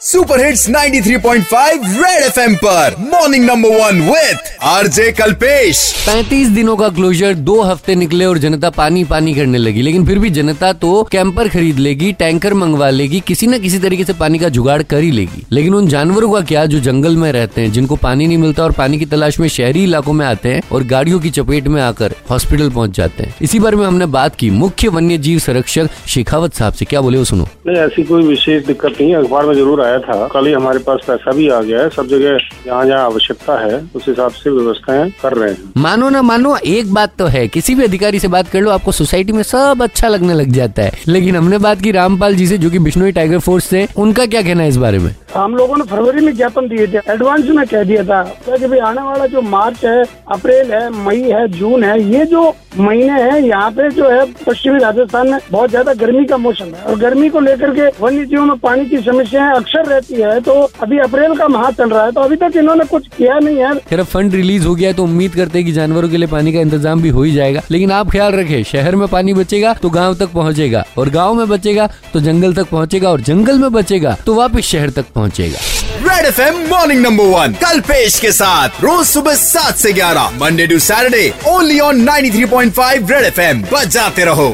Super hits 93.5 red FM पर। Morning number one with RJ Kalpesh 35 दिनों का closure दो हफ़्ते निकले और जनता पानी पानी करने लगी। लेकिन फिर भी जनता तो कैंपर खरीद लेगी टैंकर मंगवा लेगी किसी न किसी तरीके से पानी का जुगाड़ कर ही लेगी। लेकिन उन जानवरों का क्या जो जंगल में रहते हैं जिनको पानी नहीं मिलता और पानी की तलाश में शहरी इलाकों में आते हैं और गाड़ियों की चपेट में आकर हॉस्पिटल पहुँच जाते हैं। इसी बारे में हमने बात की। मुख्य वन्य जीव संरक्षक शेखावत साहब ऐसी क्या बोले वो सुनो? नहीं ऐसी कोई विशेष दिक्कत नहीं है। अखबार में ज़रूर आया था। कल ही हमारे पास पैसा भी आ गया है। सब जगह जहाँ जहाँ आवश्यकता है, उस हिसाब से व्यवस्थाएँ कर रहे हैं। मानो ना मानो, एक बात तो है, किसी भी अधिकारी से बात कर लो, आपको सोसाइटी में सब अच्छा लगने लग जाता है। लेकिन हमने बात की रामपाल जी से, जो की बिश्नोई टाइगर फोर्स से, उनका क्या कहना है इस बारे में? हम लोगों ने फरवरी में ज्ञापन दिए थे। एडवांस में कह दिया था। कि भाई, आने वाला जो मार्च है, अप्रैल है, मई है, जून है, ये जो महीने हैं, यहाँ पे जो है, पश्चिमी राजस्थान में बहुत ज़्यादा गर्मी का मौसम है। और गर्मी को लेकर के वन्य जीवों में पानी की समस्याएँ अक्सर रहती है तो अभी अप्रैल का माह चल रहा है तो अभी तक इन्होंने कुछ किया नहीं है। खैर फंड रिलीज़ हो गया है तो उम्मीद करते हैं कि जानवरों के लिए पानी का इंतज़ाम भी हो ही जाएगा। लेकिन आप ख्याल रखें, शहर में पानी बचेगा तो गाँव तक पहुँचेगा। और गाँव में बचेगा तो जंगल तक पहुँचेगा, और जंगल में बचेगा तो वापिस शहर तक पहुंचेगा। Red F M morning number one Kalpesh के साथ। रोज सुबह सात से ग्यारह Monday to Saturday only on 93.5 red F M बजाते रहो।